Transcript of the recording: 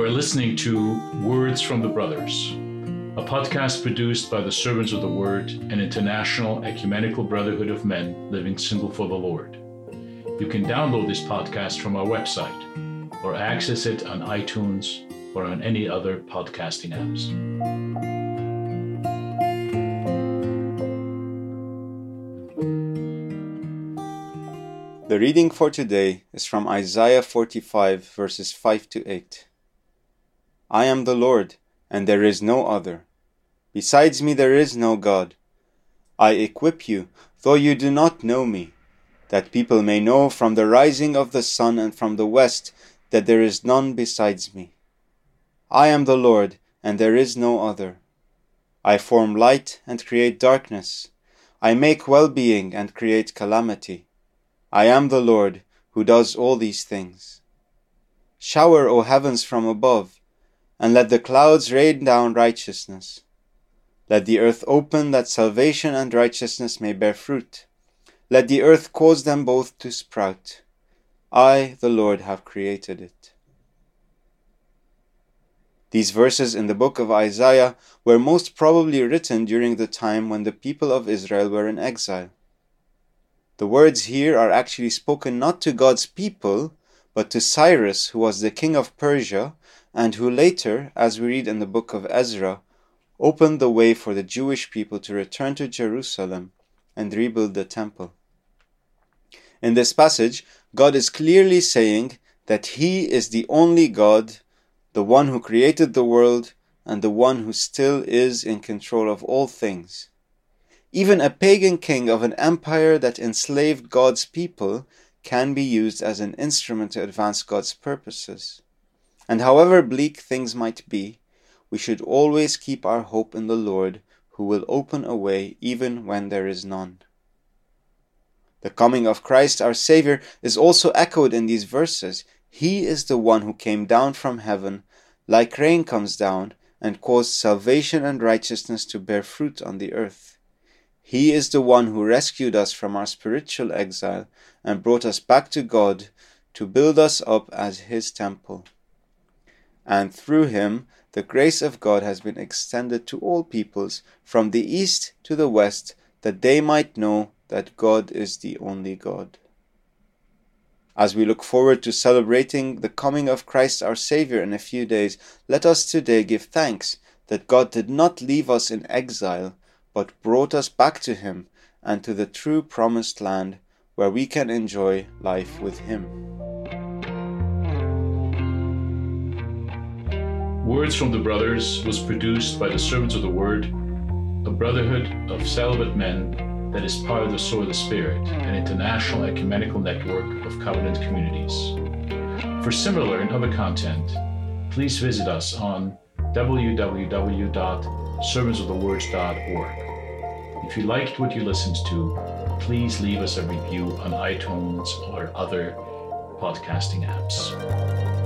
You are listening to Words from the Brothers, a podcast produced by the Servants of the Word, an international ecumenical brotherhood of men living single for the Lord. You can download this podcast from our website or access it on iTunes or on any other podcasting apps. The reading for today is from Isaiah 45, verses 5 to 8. I am the Lord, and there is no other. Besides me, there is no God. I equip you, though you do not know me, that people may know from the rising of the sun and from the west that there is none besides me. I am the Lord, and there is no other. I form light and create darkness. I make well being and create calamity. I am the Lord, who does all these things. Shower, O heavens, from above, and let the clouds rain down righteousness. Let the earth open that salvation and righteousness may bear fruit. Let the earth cause them both to sprout. I, the Lord, have created it. These verses in the book of Isaiah were most probably written during the time when the people of Israel were in exile. The words here are actually spoken not to God's people, but to Cyrus, who was the king of Persia, and who later, as we read in the book of Ezra, opened the way for the Jewish people to return to Jerusalem and rebuild the temple. In this passage, God is clearly saying that He is the only God, the one who created the world, and the one who still is in control of all things. Even a pagan king of an empire that enslaved God's people can be used as an instrument to advance God's purposes. And however bleak things might be, we should always keep our hope in the Lord, who will open a way even when there is none. The coming of Christ our Saviour is also echoed in these verses. He is the one who came down from heaven, like rain comes down, and caused salvation and righteousness to bear fruit on the earth. He is the one who rescued us from our spiritual exile and brought us back to God to build us up as His temple. And through Him, the grace of God has been extended to all peoples from the east to the west, that they might know that God is the only God. As we look forward to celebrating the coming of Christ our Savior in a few days, let us today give thanks that God did not leave us in exile but brought us back to Him and to the true promised land where we can enjoy life with Him. Words from the Brothers was produced by the Servants of the Word, a brotherhood of celibate men that is part of the Sword of the Spirit, an international ecumenical network of covenant communities. For similar and other content, please visit us on www.servantsofthewords.org. If you liked what you listened to, please leave us a review on iTunes or other podcasting apps.